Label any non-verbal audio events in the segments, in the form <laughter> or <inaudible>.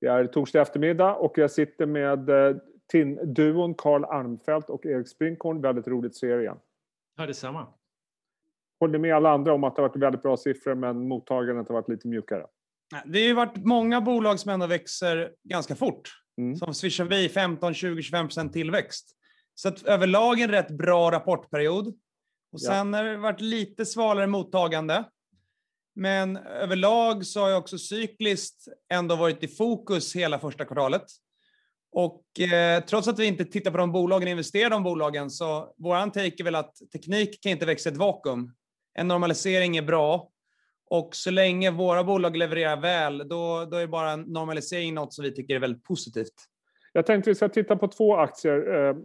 Det är torsdag eftermiddag och jag sitter med eh, TIN-duon Carl Armfelt och Erik Sprinkorn. Väldigt roligt att se er igen. Ja, detsamma. Håller med alla andra om att det har varit väldigt bra siffror men mottagandet har varit lite mjukare. Det har ju varit många bolag som ändå växer ganska fort. Mm. Som swishar vi 15, 20, 25 procent tillväxt. Så att överlag en rätt bra rapportperiod. Och sen ja. har det varit lite svalare mottagande. Men överlag så har jag också cykliskt ändå varit i fokus hela första kvartalet. Och eh, trots att vi inte tittar på de bolagen, investerar i de bolagen, så våran take är väl att teknik kan inte växa i ett vakuum. En normalisering är bra. Och så länge våra bolag levererar väl, då, då är bara en normalisering något som vi tycker är väldigt positivt. Jag tänkte att vi ska titta på två aktier. Eh,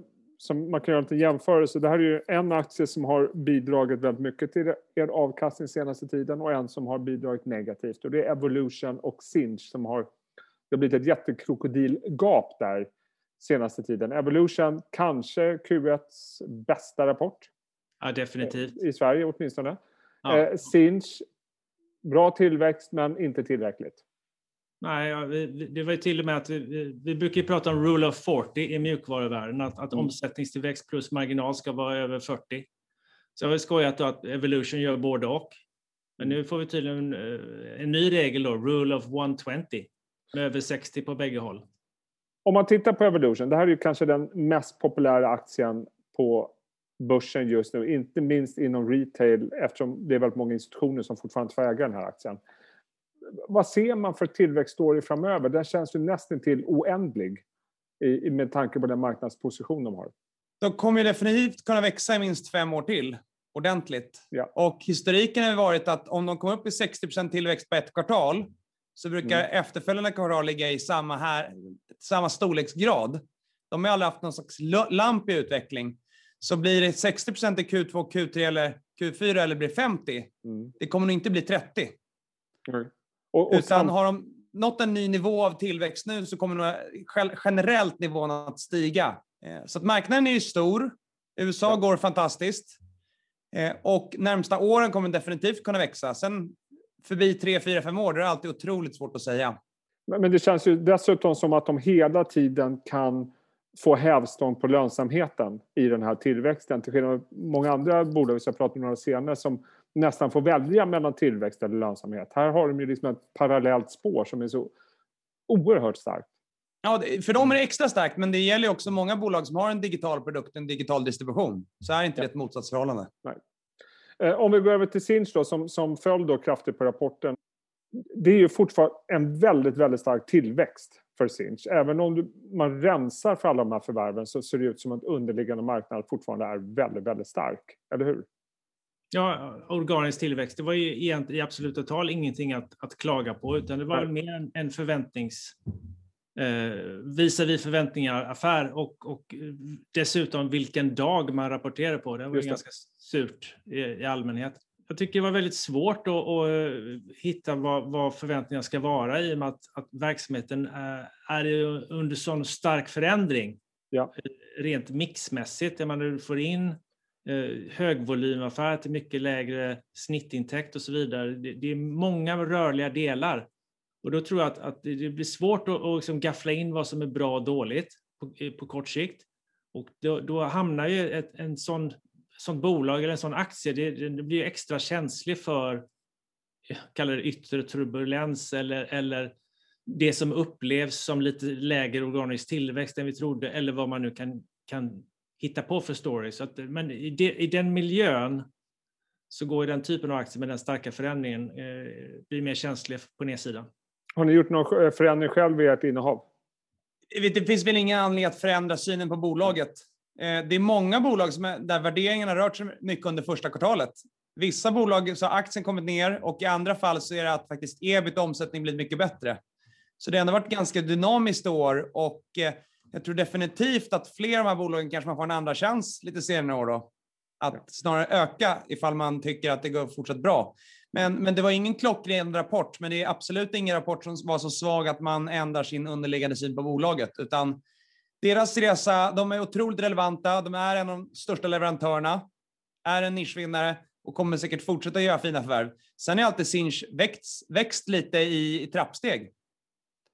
som man kan göra en jämförelse. Det här är ju en aktie som har bidragit väldigt mycket till er avkastning senaste tiden och en som har bidragit negativt. Och det är Evolution och Sinch som har... Det har blivit ett jättekrokodilgap där senaste tiden. Evolution, kanske Q1s bästa rapport. Ja, definitivt. I Sverige åtminstone. Ja. Eh, Sinch, bra tillväxt men inte tillräckligt. Nej, det var ju till och med att vi, vi brukar prata om rule of 40 i mjukvaruvärlden, att, att mm. omsättningstillväxt plus marginal ska vara över 40. Så jag har skojat att Evolution gör både och. Men nu får vi tydligen eh, en ny regel då, rule of 120, med över 60 på bägge håll. Om man tittar på Evolution, det här är ju kanske den mest populära aktien på börsen just nu, inte minst inom retail eftersom det är väldigt många institutioner som fortfarande får äga den här aktien vad ser man för tillväxtstory framöver? Den känns ju nästan till oändlig i, med tanke på den marknadsposition de har. De kommer definitivt kunna växa i minst fem år till ordentligt. Ja. Och historiken har varit att om de kommer upp i 60% tillväxt på ett kvartal så brukar mm. efterföljande kvartal ligga i samma, här, samma storleksgrad. De har aldrig haft någon slags lamp i utveckling. Så blir det 60 i Q2, Q3 eller Q4 eller blir 50, mm. det kommer nog inte bli 30. Mm. Och, och Utan har de nått en ny nivå av tillväxt nu så kommer nog generellt nivån att stiga. Eh, så att marknaden är ju stor. USA ja. går fantastiskt. Eh, och närmsta åren kommer definitivt kunna växa. Sen förbi 3, 4, 5 år, det är alltid otroligt svårt att säga. Men det känns ju dessutom som att de hela tiden kan få hävstång på lönsamheten i den här tillväxten. Till skillnad från många andra bolag, vi ska prata om några senare, som nästan får välja mellan tillväxt eller lönsamhet. Här har de ju liksom ett parallellt spår som är så oerhört starkt. Ja, för dem är det extra starkt, men det gäller också många bolag som har en digital produkt, en digital distribution. Så är inte det ett motsatsförhållande. Nej. Eh, om vi går över till Sinch då, som, som föll då kraftigt på rapporten. Det är ju fortfarande en väldigt, väldigt stark tillväxt för Sinch. Även om du, man rensar för alla de här förvärven så ser det ut som att underliggande marknad fortfarande är väldigt, väldigt stark. Eller hur? Ja, organisk tillväxt, det var ju i absoluta tal ingenting att, att klaga på, utan det var väl mer en, en förväntnings... Eh, visar vi förväntningar affär och, och dessutom vilken dag man rapporterar på. Det var det. ganska surt i, i, allmänhet. Jag tycker det var väldigt svårt att, att eh, hitta vad, vad, förväntningarna ska vara i och med att, att verksamheten är, är under sån stark förändring. Ja. Rent mixmässigt, där man får in eh, högvolymaffär till mycket lägre snittintäkt och så vidare. Det, det, är många rörliga delar. Och då tror jag att, att det blir svårt att, att liksom gaffla in vad som är bra och dåligt på, eh, på kort sikt. Och då, då hamnar ju ett en sån, sånt bolag eller en sån aktie, det, det blir extra känslig för kallar det yttre turbulens eller, eller det som upplevs som lite lägre organisk tillväxt än vi trodde eller vad man nu kan, kan hitta på för stories. Att, men i, de, i, den miljön så går den typen av aktier med den starka förändringen eh, blir mer känsliga på nedsidan. Har ni gjort någon eh, förändring själv i ert innehav? Det finns väl ingen anledning att förändra synen på bolaget. Eh, det är många bolag som är, där värderingarna rört sig mycket under första kvartalet. Vissa bolag så har aktien kommit ner och i andra fall så är det att faktiskt ebit omsättning blivit mycket bättre. Så det har ändå varit ganska dynamiskt år och eh, jag tror definitivt att fler av de här bolagen kanske man får en andra chans lite senare år då. Att snarare öka ifall man tycker att det går fortsatt bra. Men, men det var ingen klockren rapport, men det är absolut ingen rapport som var så svag att man ändrar sin underliggande syn på bolaget, utan deras resa, de är otroligt relevanta, de är en av de största leverantörerna, är en nischvinnare och kommer säkert fortsätta göra fina förvärv. Sen är alltid Sinch växt, växt lite i, i trappsteg.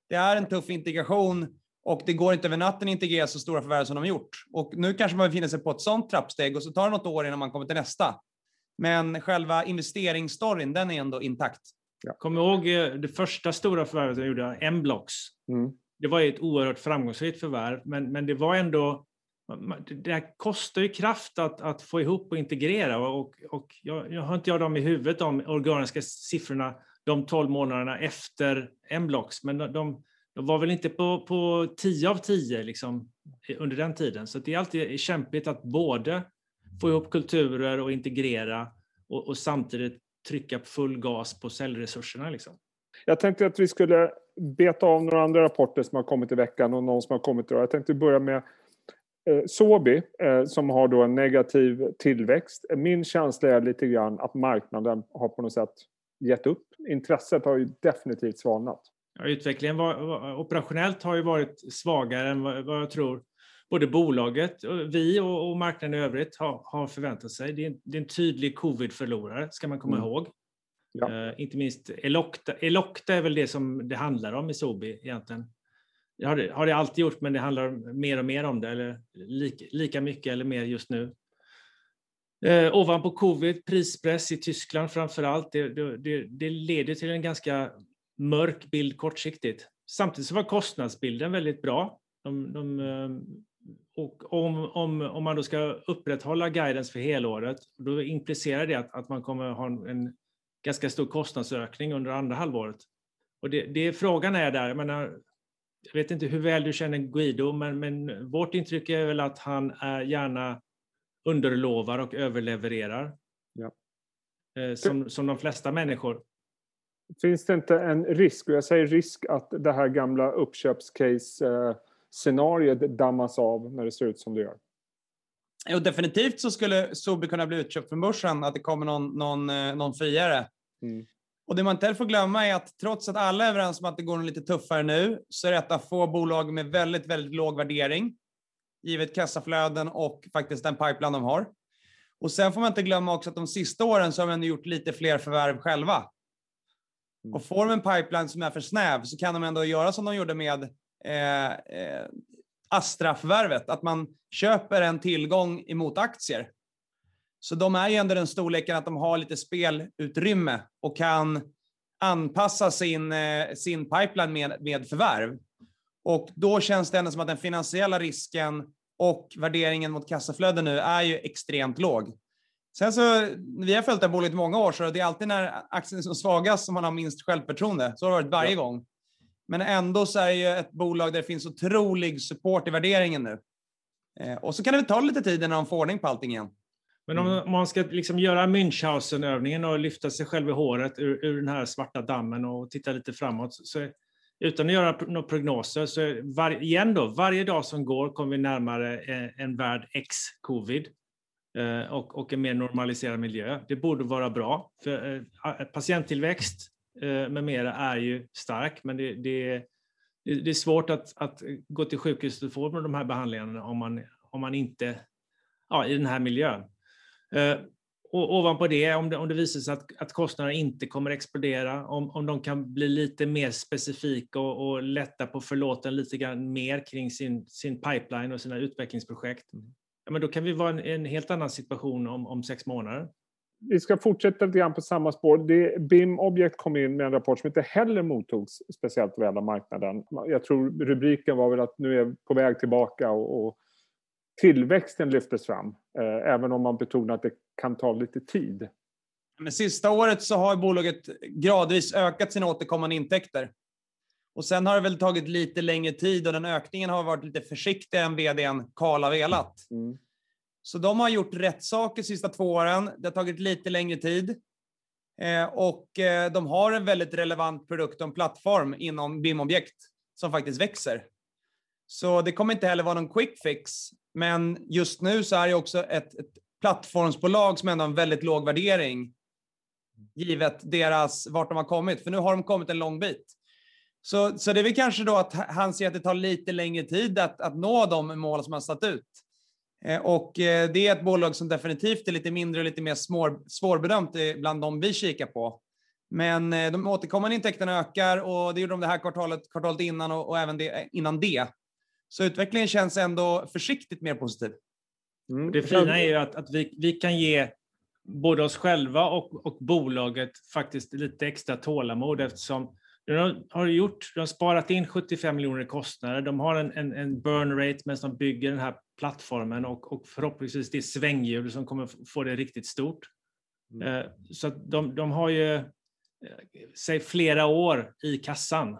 Det är en tuff integration och det går inte över natten att integrera så stora förvärv som de har gjort. Och nu kanske man befinner sig på ett sånt trappsteg och så tar det något år innan man kommer till nästa. Men själva investeringsstoryn, den är ändå intakt. Ja. Kom ihåg eh, det första stora förvärvet jag gjorde, M-blocks. Mm. Det var ett oerhört framgångsrikt förvärv, men, men det var ändå det kostar ju kraft att, att få ihop och integrera och, och jag, jag har inte jag dem i huvudet, de organiska siffrorna, de 12 månaderna efter M-blocks, men de, de, var väl inte på, på 10 av 10 liksom, under den tiden. Så det är alltid kämpigt att både få ihop kulturer och integrera och, och samtidigt trycka full gas på säljresurserna. Liksom. Jag tänkte att vi skulle beta av några andra rapporter som har kommit i veckan och någon som har kommit idag. Jag tänkte börja med eh, Sobi eh, som har då en negativ tillväxt. Min känsla är lite grann att marknaden har på något sätt gett upp. Intresset har ju definitivt svalnat. Ja, utvecklingen var, operationellt har ju varit svagare än vad, vad jag tror både bolaget, vi och, och marknaden i övrigt har, har förväntat sig. Det är, en, det är en tydlig covid-förlorare, ska man komma mm. ihåg. Ja. Uh, inte minst Elocta. Elocta är väl det som det handlar om i Sobi egentligen. Det har, det har det alltid gjort, men det handlar mer och mer om det, eller lika, lika mycket eller mer just nu. Eh, ovanpå covid, prispress i Tyskland framför allt, det, det, det, leder till en ganska mörk bild kortsiktigt. Samtidigt så var kostnadsbilden väldigt bra. De, de, eh, och om, om, om man då ska upprätthålla guidance för helåret, då implicerar det att, att man kommer ha en ganska stor kostnadsökning under andra halvåret. Och det, det frågan är där, jag, menar, jag vet inte hur väl du känner Guido, men, men vårt intryck är väl att han är gärna underlovar och överlevererar. Ja. Eh, som, som de flesta människor. Finns det inte en risk, och jag säger risk, att det här gamla uppköpscase-scenariot dammas av när det ser ut som det gör? Jo, definitivt så skulle Sobi kunna bli utköpt från börsen, att det kommer någon, någon, eh, någon friare. Mm. Och det man inte får glömma är att trots att alla är överens om att det går lite tuffare nu, så är detta få bolag med väldigt, väldigt låg värdering givet kassaflöden och faktiskt den pipeline de har. Och sen får man inte glömma också att de sista åren så har de gjort lite fler förvärv själva. Mm. Och får de en pipeline som är för snäv så kan de ändå göra som de gjorde med eh, eh, Astra-förvärvet, att man köper en tillgång emot aktier. Så de är ju ändå den storleken att de har lite spelutrymme och kan anpassa sin, eh, sin pipeline med, med förvärv. Och då känns det ändå som att den finansiella risken och värderingen mot kassaflöde nu är ju extremt låg. Sen så, vi har följt det här bolaget i många år, så det är alltid när aktien är som svagast som man har minst självförtroende. Så har det varit varje ja. gång. Men ändå så är det ju ett bolag där det finns otrolig support i värderingen nu. Eh, och så kan det väl ta lite tid innan de får ordning på allting igen. Men om mm. man ska liksom göra Münchhausen-övningen och lyfta sig själv i håret ur, ur, den här svarta dammen och titta lite framåt, så utan att göra några prognoser, så var, igen då, varje dag som går kommer vi närmare en, en värld ex-covid eh, och, och en mer normaliserad miljö. Det borde vara bra, för eh, patienttillväxt eh, Eh, med mera är ju stark, men det, det, det är svårt att, att gå till sjukhuset och få de här behandlingarna om man, om man inte, ja, i den här miljön. Eh, och ovanpå det, om det, om det visar sig att, att kostnaderna inte kommer explodera, om, om de kan bli lite mer specifika och, och lätta på förlåten lite grann mer kring sin, sin pipeline och sina utvecklingsprojekt, ja, men då kan vi vara i en, en, helt annan situation om, om sex månader. Vi ska fortsätta lite grann på samma spår. Det, BIM Object kom in med en rapport som inte heller mottogs speciellt väl av marknaden. Jag tror rubriken var väl att nu är vi på väg tillbaka och, och tillväxten lyftes fram, eh, även om man betonar att det kan ta lite tid. Men sista året så har bolaget gradvis ökat sina återkommande intäkter. Och sen har det väl tagit lite längre tid och den ökningen har varit lite försiktigare än vdn Karl har velat. Mm. Så de har gjort rätt saker de sista två åren. Det har tagit lite längre tid. Eh, och eh, de har en väldigt relevant produkt och en plattform inom BIM-objekt som faktiskt växer. Så det kommer inte heller vara någon quick fix. Men just nu så är det också ett, ett plattformsbolag som ändå har en väldigt låg värdering givet deras, vart de har kommit. För nu har de kommit en lång bit. Så, så det är väl kanske då att han ser att det tar lite längre tid att, att nå de mål som han satt ut. Eh, och eh, det är ett bolag som definitivt är lite mindre och lite mer svår, svårbedömt bland de vi kikar på. Men eh, de återkommande intäkterna ökar och det gjorde de det här kvartalet, kvartalet innan och, och även det, innan det. Så utvecklingen känns ändå försiktigt mer positiv. Mm. Det fina är ju att, att vi, vi kan ge både oss själva och, och bolaget faktiskt lite extra tålamod eftersom de har gjort, de har sparat in 75 miljoner i kostnader. De har en, en, en burn rate medan de bygger den här plattformen och, och förhoppningsvis det svänghjul som kommer få det riktigt stort. Mm. Eh, så de, de har ju eh, säg flera år i kassan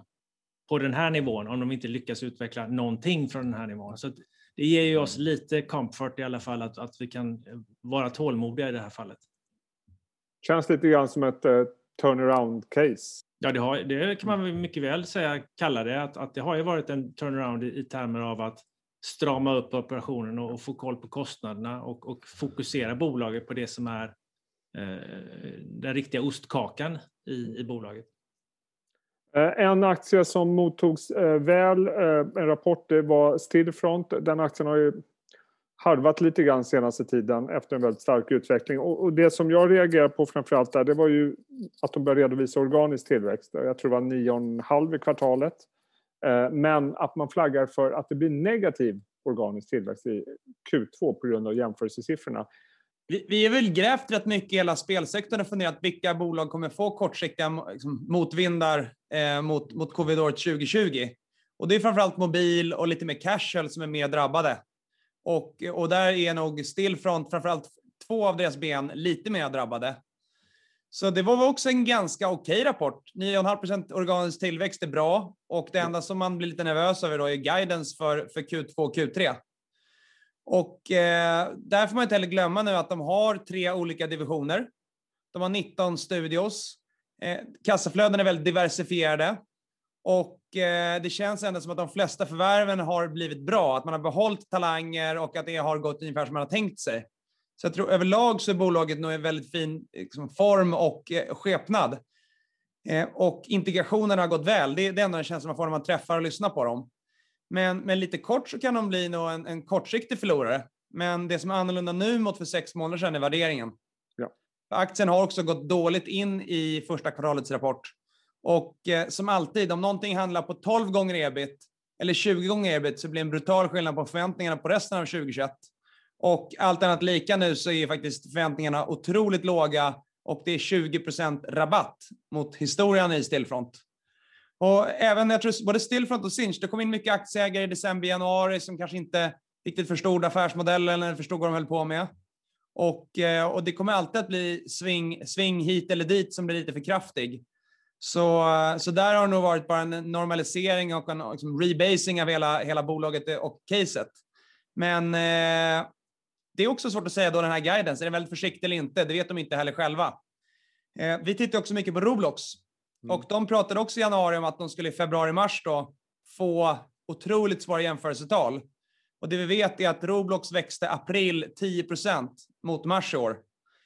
på den här nivån om de inte lyckas utveckla någonting från den här nivån. Så det ger ju oss lite comfort i alla fall att, att vi kan vara tålmodiga i det här fallet. Känns lite grann som ett uh, turnaround-case. Ja, det, har, det kan man mycket väl säga, kalla det. Att, att det har ju varit en turnaround i, i termer av att strama upp operationen och, och få koll på kostnaderna och, och, fokusera bolaget på det som är eh, den riktiga ostkakan i, i bolaget. Eh, en aktie som mottogs eh, väl, eh, en rapport, det var Stillfront. Den aktien har ju harvat lite grann senaste tiden efter en väldigt stark utveckling. Och det som jag reagerade på framförallt där, det var ju att de började redovisa organisk tillväxt. Jag tror det var 9,5 i kvartalet. Eh, men att man flaggar för att det blir negativ organisk tillväxt i Q2 på grund av jämförelsesiffrorna. Vi, vi är väl grävt rätt mycket i hela spelsektorn och funderat vilka bolag kommer få kortsiktiga liksom, motvindar eh, mot, mot covid-året 2020. Och det är framförallt mobil och lite mer casual som är mer drabbade. Och, och där är nog Stillfront, framförallt två av deras ben, lite mer drabbade. Så det var också en ganska okej okay rapport. 9,5 procent organisk tillväxt är bra och det enda som man blir lite nervös över då är guidance för, för Q2 och Q3. Och eh, där får man inte heller glömma nu att de har tre olika divisioner. De har 19 studios. Eh, kassaflöden är väldigt diversifierade. Och eh, det känns ändå som att de flesta förvärven har blivit bra. Att man har behållit talanger och att det har gått ungefär som man har tänkt sig. Så jag tror överlag så är bolaget nog i väldigt fin liksom, form och eh, skepnad. Eh, och integrationen har gått väl. Det är det enda känslan man får när man träffar och lyssnar på dem. Men, men lite kort så kan de bli nog en, en kortsiktig förlorare. Men det som är annorlunda nu mot för sex månader sedan är värderingen. Ja. Aktien har också gått dåligt in i första kvartalets rapport. Och eh, som alltid, om någonting handlar på 12 gånger ebit eller 20 gånger ebit så blir det en brutal skillnad på förväntningarna på resten av 2021. Och allt annat lika nu så är faktiskt förväntningarna otroligt låga och det är 20% rabatt mot historien i Stillfront. Och även, jag tror, både Stillfront och Sinch, det kom in mycket aktieägare i december, januari som kanske inte riktigt förstod affärsmodellen eller förstod vad de höll på med. Och, eh, och det kommer alltid att bli sving, sving hit eller dit som blir lite för kraftig. Så, eh, så där har det nog varit bara en normalisering och en liksom rebasing av hela, hela bolaget och caset. Men eh, det är också svårt att säga då den här guiden, är den väldigt försiktig eller inte? Det vet de inte heller själva. Eh, vi tittar också mycket på Roblox Mm. Och de pratade också i januari om att de skulle i februari-mars då få otroligt svåra jämförelsetal. Och det vi vet är att Roblox växte april 10% mot mars i år.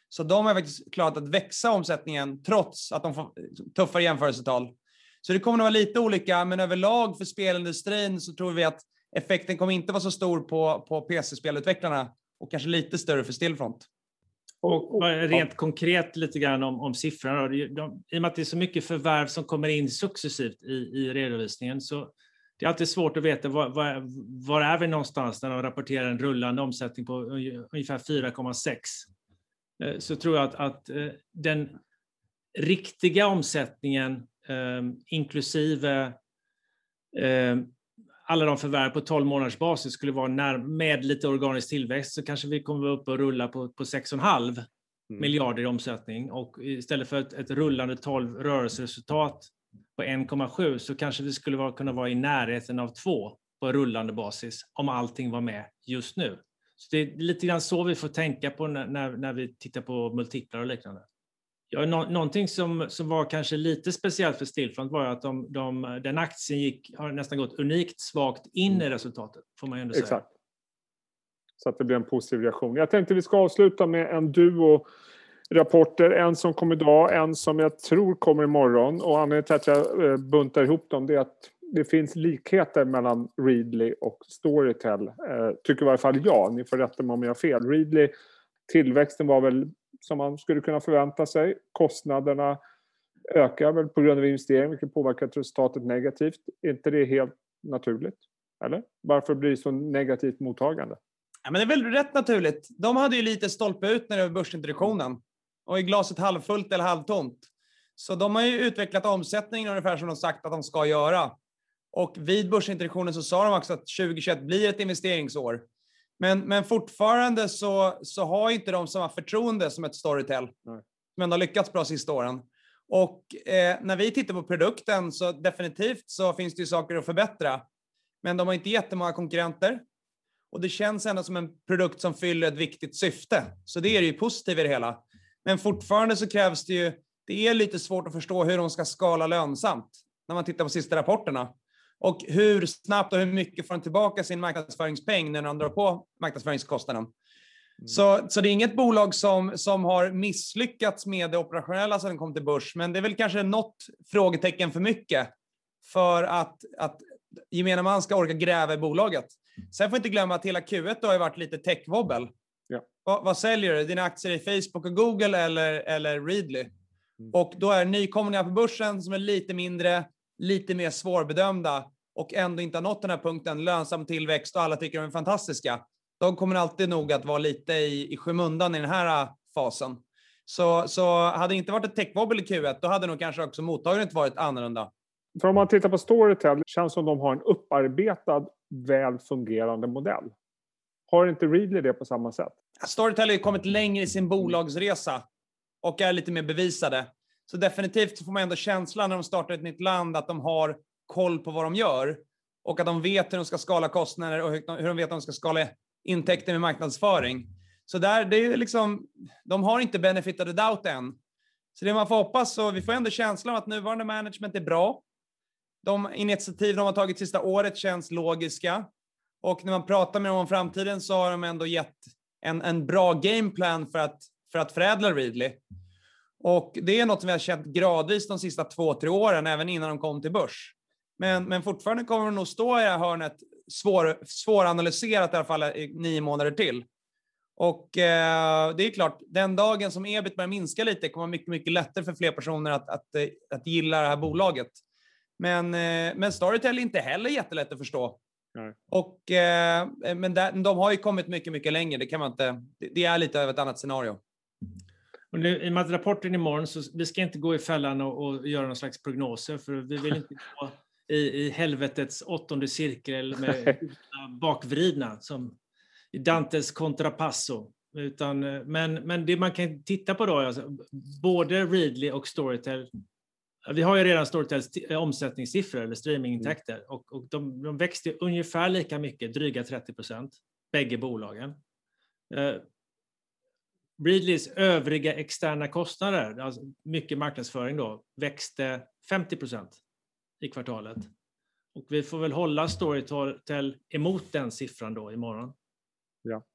Så de har faktiskt klarat att växa omsättningen trots att de får tuffare jämförelsetal. Så det kommer att vara lite olika, men överlag för spelindustrin så tror vi att effekten kommer inte vara så stor på, på PC-spelutvecklarna och kanske lite större för Stillfront. Och rent konkret lite grann om, om siffrorna. De, de, I och med att det är så mycket förvärv som kommer in successivt i, i redovisningen så det är alltid svårt att veta var, var, var är vi någonstans när de rapporterar en rullande omsättning på ungefär 4,6. Eh, så tror jag att, att eh, den riktiga omsättningen eh, inklusive alla de förvärv på 12 månaders basis skulle vara när, med lite organisk tillväxt så kanske vi kommer upp och rulla på, på 6,5 mm. miljarder i omsättning och istället för ett, ett rullande 12 rörelseresultat på 1,7 så kanske vi skulle vara, kunna vara i närheten av 2 på rullande basis om allting var med just nu. Så Det är lite grann så vi får tänka på när, när, när vi tittar på multiplar och liknande. Ja, nå någonting som, som var kanske lite speciellt för Stillfront var att de, de, den aktien gick, har nästan gått unikt svagt in i mm. resultatet, får man ju ändå säga. Exakt. Så att det blir en positiv reaktion. Jag tänkte vi ska avsluta med en duo rapporter. En som kom idag, en som jag tror kommer imorgon. Och anledningen till att jag eh, buntar ihop dem det är att det finns likheter mellan Readly och Storytel. Eh, tycker i varje fall jag. Ni får rätta mig om jag har fel. Readly, tillväxten var väl som man skulle kunna förvänta sig. Kostnaderna ökar väl på grund av investering, vilket påverkar resultatet negativt. Är inte det helt naturligt? Eller? Varför blir det så negativt mottagande? Ja, men det är väl rätt naturligt. De hade ju lite stolpe ut när det var börsintroduktionen. Och är glaset halvfullt eller halvtomt? Så de har ju utvecklat omsättningen ungefär som de sagt att de ska göra. Och vid börsintroduktionen så sa de också att 2021 blir ett investeringsår. Men, men fortfarande så, så har inte de samma förtroende som ett Storytel, ändå har lyckats bra sista åren. Och eh, när vi tittar på produkten så definitivt så finns det ju saker att förbättra. Men de har inte jättemånga konkurrenter. Och det känns ändå som en produkt som fyller ett viktigt syfte. Så det är ju positivt i det hela. Men fortfarande så krävs det ju, det är lite svårt att förstå hur de ska skala lönsamt när man tittar på sista rapporterna. Och hur snabbt och hur mycket får de tillbaka sin marknadsföringspeng när de drar på marknadsföringskostnaden. Mm. Så, så det är inget bolag som, som har misslyckats med det operationella sedan de kom till börs, men det är väl kanske något frågetecken för mycket för att, att gemene man ska orka gräva i bolaget. Sen får vi inte glömma att hela Q1 har varit lite techwobbel. Ja. Vad, vad, säljer du? Dina aktier i Facebook och Google eller, eller Readly? Mm. Och då är nykomlingar på börsen som är lite mindre, lite mer svårbedömda och ändå inte har nått den här punkten, lönsam tillväxt och alla tycker de är fantastiska. De kommer alltid nog att vara lite i, i skymundan i den här äh, fasen. Så, så hade det inte varit ett techwobbel i Q1, då hade nog kanske också mottagandet varit annorlunda. För om man tittar på Storytel, det känns som de har en upparbetad, väl fungerande modell. Har inte Readly det på samma sätt? Storytel har ju kommit längre i sin bolagsresa och är lite mer bevisade. Så definitivt får man ändå känslan när de startar ett nytt land att de har koll på vad de gör och att de vet hur de ska skala kostnader och hur de vet att de ska skala intäkter med marknadsföring. Så där, det är liksom, de har inte benefit of the doubt än. Så det man får hoppas, så vi får ändå känslan av att nuvarande management är bra. De initiativ de har tagit sista året känns logiska. Och när man pratar med dem om framtiden så har de ändå gett en, en bra gameplan för att, för att förädla Readly. Och det är något som vi har känt gradvis de sista två, tre åren, även innan de kom till börs. Men, men fortfarande kommer de nog stå i det här hörnet svår, svåranalyserat i alla fall i nio månader till. Och eh, det är klart, den dagen som ebit börjar minska lite kommer det mycket, mycket lättare för fler personer att, att, att gilla det här bolaget. Men, eh, men Storytel är inte heller jättelätt att förstå. Nej. Och, eh, men där, de har ju kommit mycket, mycket längre. Det, kan man inte, det är lite av ett annat scenario. Och nu, I och med att rapporten imorgon, så vi ska inte gå i fällan och, och göra någon slags prognoser, för vi vill inte gå i, i helvetets åttonde cirkel med <laughs> bakvridna som i Dantes Contrapasso. Utan, men, men det man kan titta på då, alltså, både Readly och Storytel vi har ju redan Storytels omsättningssiffror eller streamingintäkter mm. och, och de, de växte ungefär lika mycket, dryga 30 procent, bägge bolagen. Eh, Readlys övriga externa kostnader, alltså mycket marknadsföring då, växte 50 procent i kvartalet. Och vi får väl hålla Storytel emot den siffran då imorgon. Ja.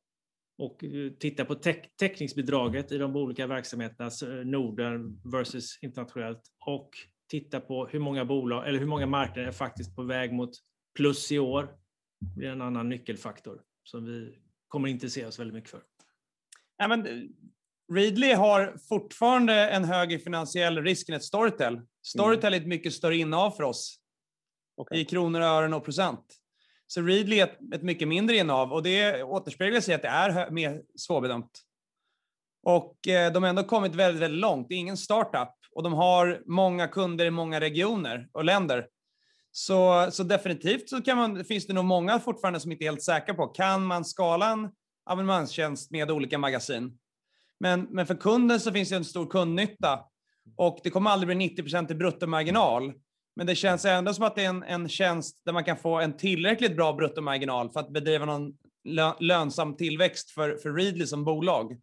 Och eh, titta på täckningsbidraget i de olika verksamheterna, eh, Norden versus internationellt. Och titta på hur många bolag, eller hur många marknader är faktiskt på väg mot plus i år. Det blir en annan nyckelfaktor som vi kommer intressera oss väldigt mycket för. Ja, men Readly har fortfarande en högre finansiell risk än ett Storytel. Storytel är ett mycket större innehav för oss okay. i kronor, ören och procent. Så Readly är ett, ett mycket mindre innehav och det återspeglar sig att det är mer svårbedömt. Och eh, de har ändå kommit väldigt, väldigt långt. Det är ingen startup och de har många kunder i många regioner och länder. Så, så definitivt så kan man, finns det nog många fortfarande som inte är helt säkra på, kan man skala en abonnemangstjänst med olika magasin? Men, men för kunden så finns det en stor kundnytta och det kommer aldrig bli 90% i bruttomarginal. Men det känns ändå som att det är en, en tjänst där man kan få en tillräckligt bra bruttomarginal för att bedriva någon lönsam tillväxt för, för Readly som bolag.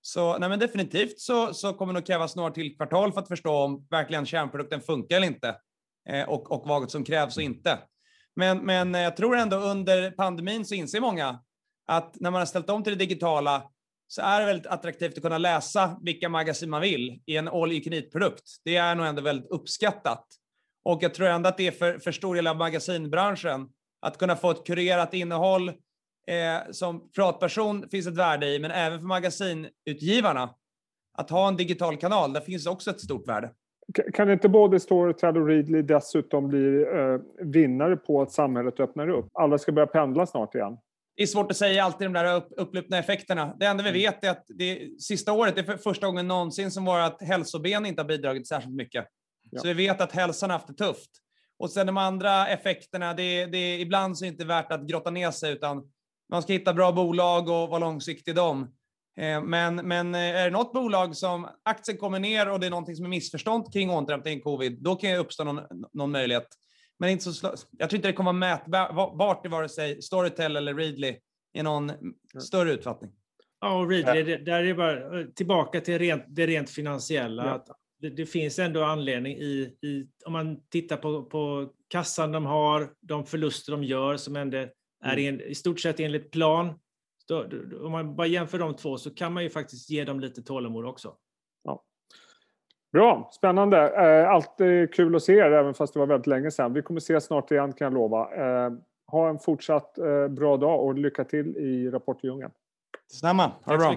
Så nej men definitivt så, så kommer det nog krävas några till kvartal för att förstå om verkligen kärnprodukten funkar eller inte eh, och, och vad som krävs och inte. Men, men jag tror ändå under pandemin så inser många att när man har ställt om till det digitala så är det väldigt attraktivt att kunna läsa vilka magasin man vill i en all you can eat-produkt. Det är nog ändå väldigt uppskattat. Och jag tror ändå att det är för, för stor del av magasinbranschen att kunna få ett kurerat innehåll eh, som pratperson finns ett värde i, men även för magasinutgivarna. Att ha en digital kanal, där finns också ett stort värde. Kan inte både Storytel och Readly dessutom bli eh, vinnare på att samhället öppnar upp? Alla ska börja pendla snart igen. Det är svårt att säga alltid de där upp, upplupna effekterna. Det enda vi mm. vet är att det sista året är för första gången någonsin som var att hälsoben inte har bidragit särskilt mycket. Ja. Så vi vet att hälsan har haft det tufft. Och sen de andra effekterna, det, det, ibland så är det inte värt att grotta ner sig utan man ska hitta bra bolag och vara långsiktig i dem. Eh, men, men eh, är det något bolag som aktien kommer ner och det är någonting som är missförstånd kring återhämtning covid, då kan det uppstå någon, någon möjlighet. Men inte så, jag tror inte det kommer vara mätbart i vare sig Storytel eller Readly i någon större utfattning. Ja, och Readly, där är det bara eh, tillbaka till rent, det rent finansiella. Ja. Att det, det, finns ändå anledning i, i, om man tittar på, på kassan de har, de förluster de gör som ändå är mm. i, i stort sett enligt plan då, då, om man bara jämför de två så kan man ju faktiskt ge dem lite tålamod också. Bra, spännande. Eh, alltid kul att se er, även fast det var väldigt länge sedan. Vi kommer ses snart igen kan jag lova. Eh, ha en fortsatt eh, bra dag och lycka till i Rapportdjungeln. Detsamma. Ha det bra.